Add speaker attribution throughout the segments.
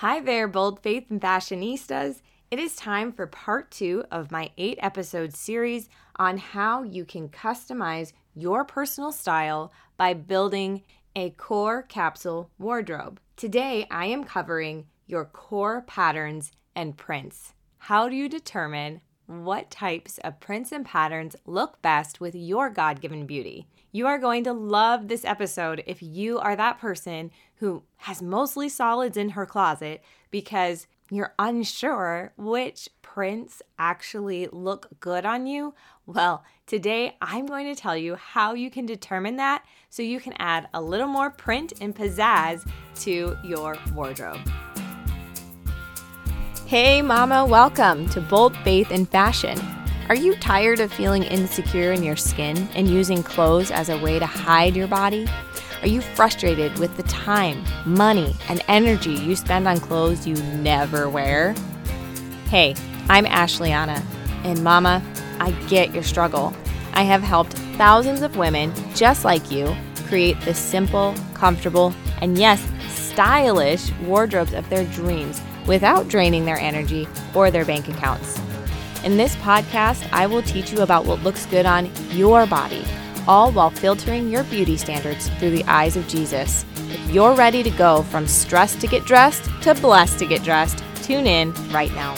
Speaker 1: Hi there, bold faith and fashionistas. It is time for part two of my eight episode series on how you can customize your personal style by building a core capsule wardrobe. Today, I am covering your core patterns and prints. How do you determine what types of prints and patterns look best with your God given beauty? You are going to love this episode if you are that person who has mostly solids in her closet because you're unsure which prints actually look good on you. Well, today I'm going to tell you how you can determine that so you can add a little more print and pizzazz to your wardrobe. Hey, Mama, welcome to Bold Faith and Fashion. Are you tired of feeling insecure in your skin and using clothes as a way to hide your body? Are you frustrated with the time, money, and energy you spend on clothes you never wear? Hey, I'm Ashleana, and Mama, I get your struggle. I have helped thousands of women just like you create the simple, comfortable, and yes, stylish wardrobes of their dreams without draining their energy or their bank accounts. In this podcast, I will teach you about what looks good on your body, all while filtering your beauty standards through the eyes of Jesus. If you're ready to go from stressed to get dressed to blessed to get dressed, tune in right now.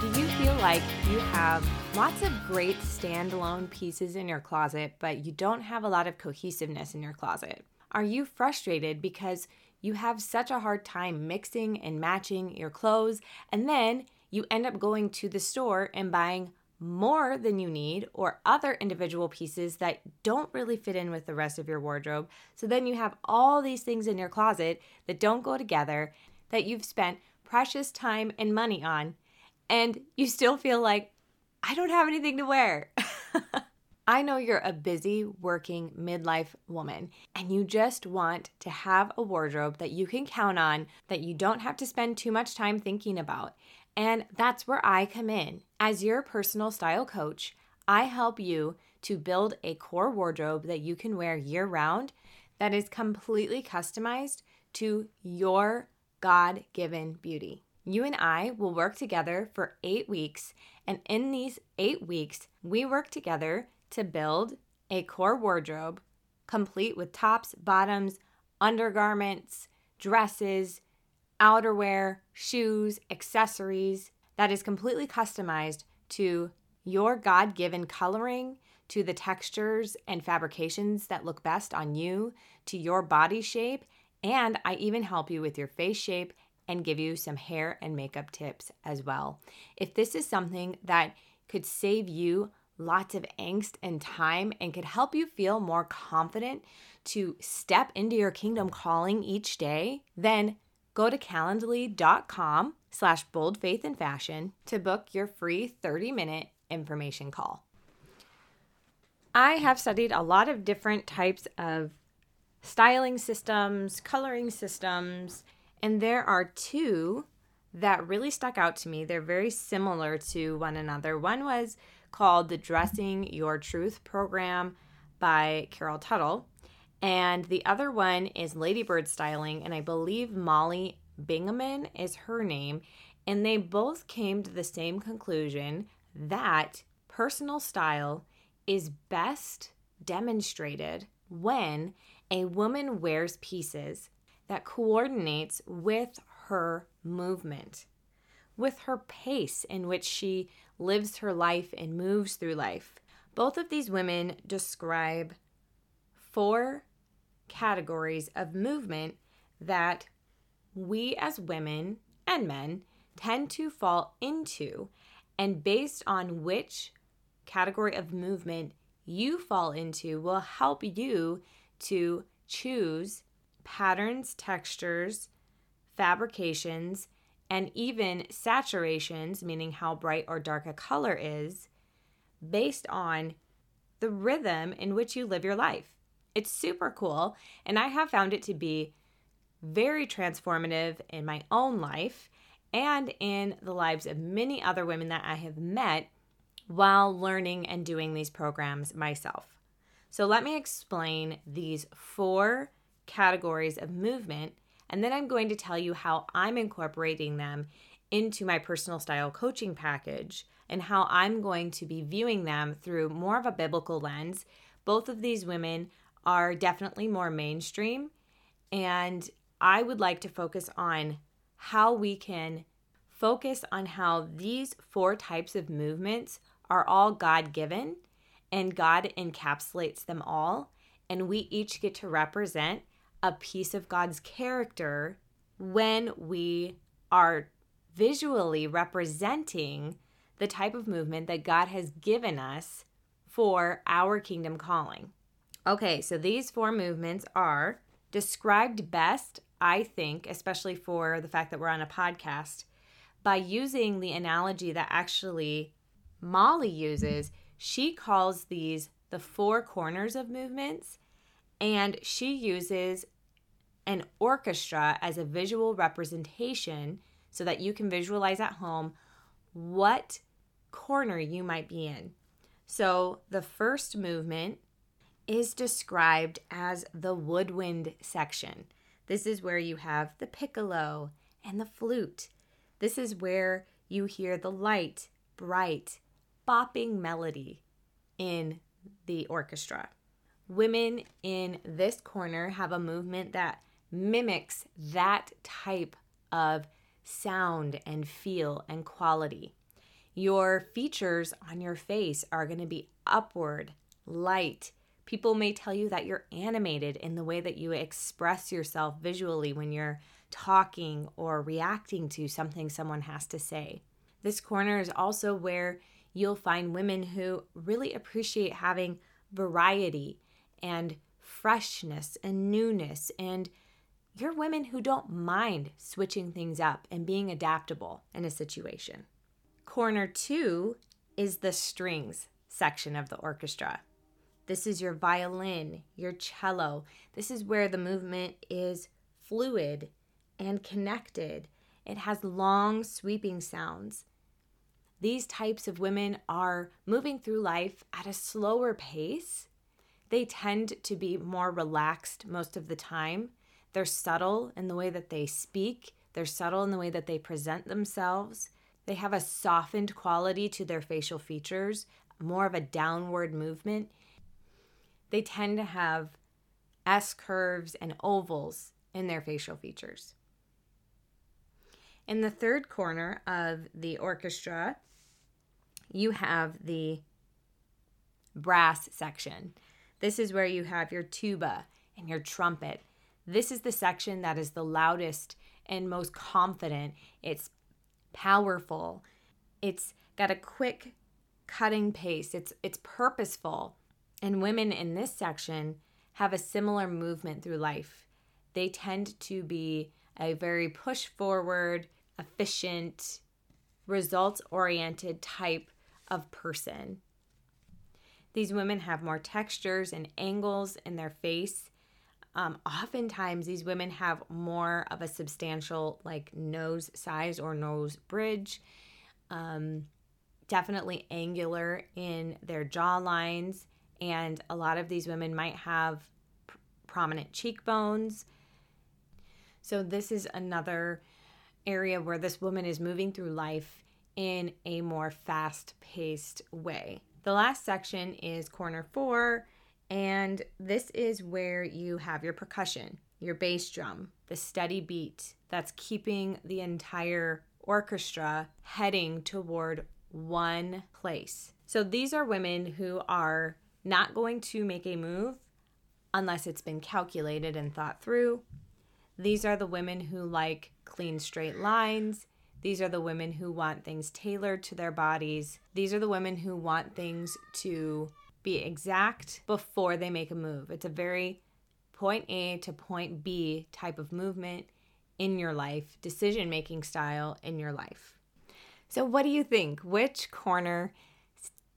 Speaker 1: Do you feel like you have lots of great standalone pieces in your closet, but you don't have a lot of cohesiveness in your closet? Are you frustrated because you have such a hard time mixing and matching your clothes, and then you end up going to the store and buying more than you need or other individual pieces that don't really fit in with the rest of your wardrobe. So then you have all these things in your closet that don't go together that you've spent precious time and money on, and you still feel like, I don't have anything to wear. I know you're a busy working midlife woman and you just want to have a wardrobe that you can count on that you don't have to spend too much time thinking about. And that's where I come in. As your personal style coach, I help you to build a core wardrobe that you can wear year round that is completely customized to your God given beauty. You and I will work together for eight weeks, and in these eight weeks, we work together to build a core wardrobe complete with tops, bottoms, undergarments, dresses, outerwear, shoes, accessories that is completely customized to your God given coloring, to the textures and fabrications that look best on you, to your body shape, and I even help you with your face shape and give you some hair and makeup tips as well. If this is something that could save you lots of angst and time and could help you feel more confident to step into your kingdom calling each day, then go to calendly.com slash bold faith and fashion to book your free 30 minute information call. I have studied a lot of different types of styling systems, coloring systems, and there are two that really stuck out to me. They're very similar to one another. One was called the Dressing Your Truth program by Carol Tuttle. And the other one is Ladybird Styling, and I believe Molly Bingaman is her name. And they both came to the same conclusion that personal style is best demonstrated when a woman wears pieces that coordinates with her movement, with her pace in which she lives her life and moves through life. Both of these women describe four categories of movement that we as women and men tend to fall into. And based on which category of movement you fall into, will help you to choose patterns, textures, fabrications, and even saturations, meaning how bright or dark a color is, based on the rhythm in which you live your life. It's super cool, and I have found it to be very transformative in my own life and in the lives of many other women that I have met while learning and doing these programs myself. So, let me explain these four categories of movement And then I'm going to tell you how I'm incorporating them into my personal style coaching package and how I'm going to be viewing them through more of a biblical lens. Both of these women are definitely more mainstream, and I would like to focus on how we can focus on how these four types of movements are all God given and God encapsulates them all. And we each get to represent a piece of God's character when we are visually representing the type of movement that God has given us for our kingdom calling. Okay, so these four movements are described best, I think, especially for the fact that we're on a podcast, by using the analogy that actually Molly uses. She calls these the four corners of movements, and she uses an orchestra as a visual representation so that you can visualize at home what corner you might be in. So the first movement is described as the woodwind section. This is where you have the piccolo and the flute. This is where you hear the light, bright, bopping melody in the orchestra. Women in this corner have a movement that mimics that type of sound and feel and quality. Your features on your face are going to be upward, light. People may tell you that you're animated in the way that you express yourself visually when you're talking or reacting to something someone has to say. This corner is also where you'll find women who really appreciate having variety and freshness and newness and you're women who don't mind switching things up and being adaptable in a situation. Corner two is the strings section of the orchestra. This is your violin, your cello. This is where the movement is fluid and connected. It has long, sweeping sounds. These types of women are moving through life at a slower pace. They tend to be more relaxed most of the time. They're subtle in the way that they speak, they're subtle in the way that they present themselves. They have a softened quality to their facial features, more of a downward movement. They tend to have S curves and ovals in their facial features. In the third corner of the orchestra, you have the brass section. This is where you have your tuba and your trumpet this is the section that is the loudest and most confident. It's powerful. It's got a quick cutting pace. It's it's purposeful. And women in this section have a similar movement through life. They tend to be a very push forward, efficient, results oriented type of person. These women have more textures and angles in their face um, oftentimes, these women have more of a substantial, like, nose size or nose bridge. Um, definitely angular in their jaw lines. And a lot of these women might have pr- prominent cheekbones. So, this is another area where this woman is moving through life in a more fast paced way. The last section is corner four and this is where you have your percussion, your bass drum, the steady beat that's keeping the entire orchestra heading toward one place. So these are women who are not going to make a move unless it's been calculated and thought through. These are the women who like clean, straight lines. These are the women who want things tailored to their bodies. These are the women who want things to be exact before they make a move. It's a very point A to point B type of movement in your life, decision making style in your life. So, what do you think? Which corner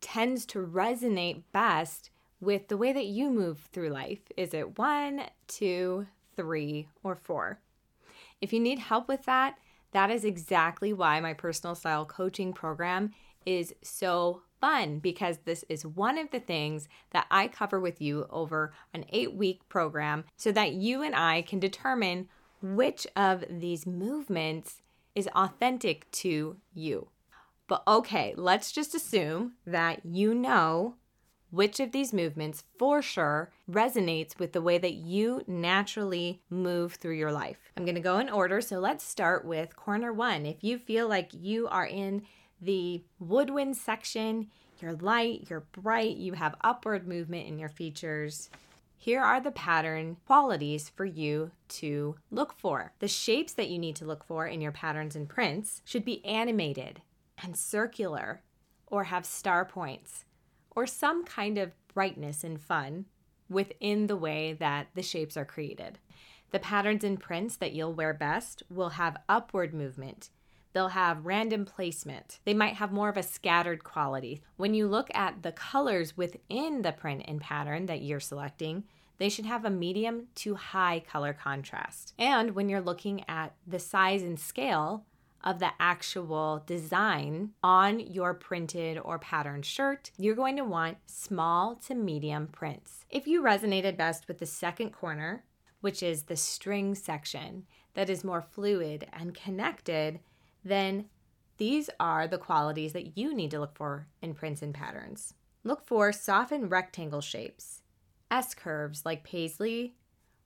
Speaker 1: tends to resonate best with the way that you move through life? Is it one, two, three, or four? If you need help with that, that is exactly why my personal style coaching program is so fun because this is one of the things that I cover with you over an eight week program so that you and I can determine which of these movements is authentic to you. But okay, let's just assume that you know which of these movements for sure resonates with the way that you naturally move through your life. I'm to go in order, so let's start with corner one. If you feel like you are in the woodwind section, you're light, you're bright, you have upward movement in your features. Here are the pattern qualities for you to look for. The shapes that you need to look for in your patterns and prints should be animated and circular or have star points or some kind of brightness and fun within the way that the shapes are created. The patterns and prints that you'll wear best will have upward movement. They'll have random placement. They might have more of a scattered quality. When you look at the colors within the print and pattern that you're selecting, they should have a medium to high color contrast. And when you're looking at the size and scale, of the actual design on your printed or patterned shirt, you're going to want small to medium prints. If you resonated best with the second corner, which is the string section that is more fluid and connected, then these are the qualities that you need to look for in prints and patterns. Look for softened rectangle shapes, S curves like paisley,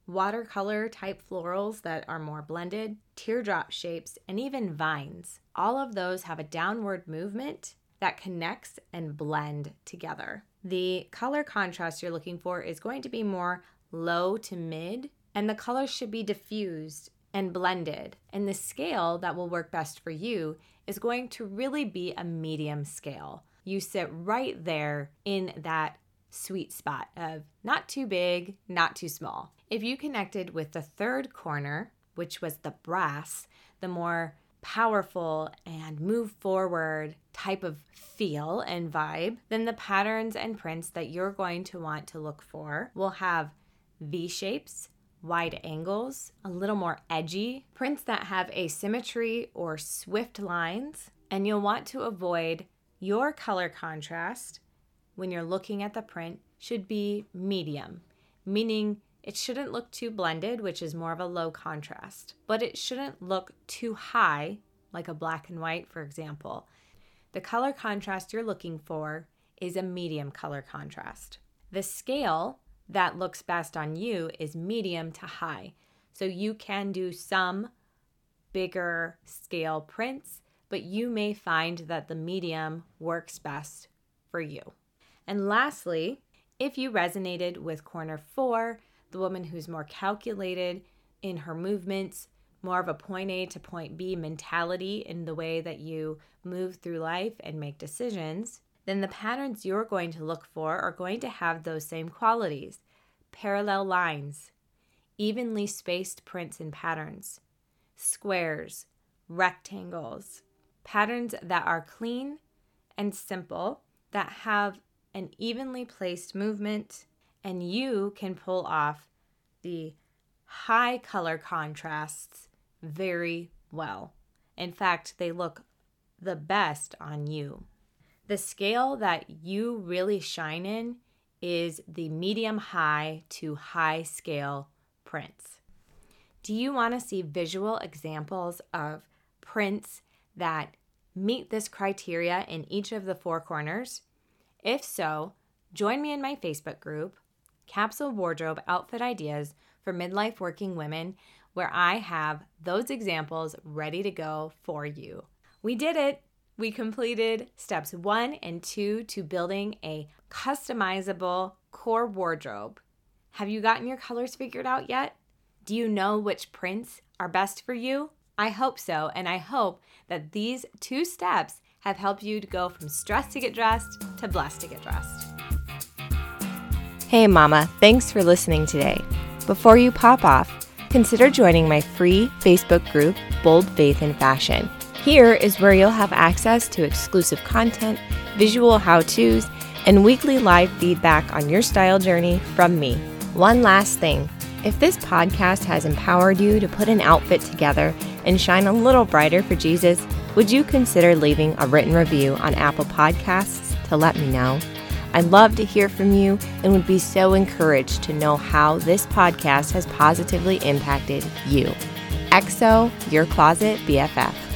Speaker 1: watercolor type florals that are more blended, teardrop shapes, and even vines. All of those have a downward movement that connects and blend together. The color contrast you're looking for is going to be more low to mid, and the colors should be diffused and blended. And the scale that will work best for you is going to really be a medium scale. You sit right there in that sweet spot of not too big, not too small. If you connected with the third corner, which was the brass, the more powerful and move forward type of feel and vibe, then the patterns and prints that you're going to want to look for will have V shapes, wide angles, a little more edgy, prints that have asymmetry or swift lines, and you'll want to avoid your color contrast when you're looking at the print should be medium, meaning it shouldn't look too blended, which is more of a low contrast, but it shouldn't look too high, like a black and white, for example. The color contrast you're looking for is a medium color contrast. The scale that looks best on you is medium to high. So you can do some bigger scale prints, but you may find that the medium works best for you. And lastly, if you resonated with corner four, the woman who's more calculated in her movements, more of a point A to point B mentality in the way that you move through life and make decisions, then the patterns you're going to look for are going to have those same qualities. Parallel lines, evenly spaced prints and patterns, squares, rectangles, patterns that are clean and simple, that have an evenly placed movement, and you can pull off the high color contrasts very well. In fact, they look the best on you. The scale that you really shine in is the medium high to high scale prints. Do you want to see visual examples of prints that meet this criteria in each of the four corners? If so, join me in my Facebook group, Capsule Wardrobe Outfit Ideas for Midlife Working Women, where I have those examples ready to go for you. We did it! We completed steps one and two to building a customizable core wardrobe. Have you gotten your colors figured out yet? Do you know which prints are best for you? I hope so, and I hope that these two steps have helped you to go from stressed to get dressed to blessed to get dressed.
Speaker 2: Hey, Mama, thanks for listening today. Before you pop off, consider joining my free Facebook group, Bold Faith and Fashion. Here is where you'll have access to exclusive content, visual how to's, and weekly live feedback on your style journey from me. One last thing if this podcast has empowered you to put an outfit together and shine a little brighter for Jesus, would you consider leaving a written review on Apple Podcasts to let me know? I'd love to hear from you and would be so encouraged to know how this podcast has positively impacted you. EXO, your closet BFF.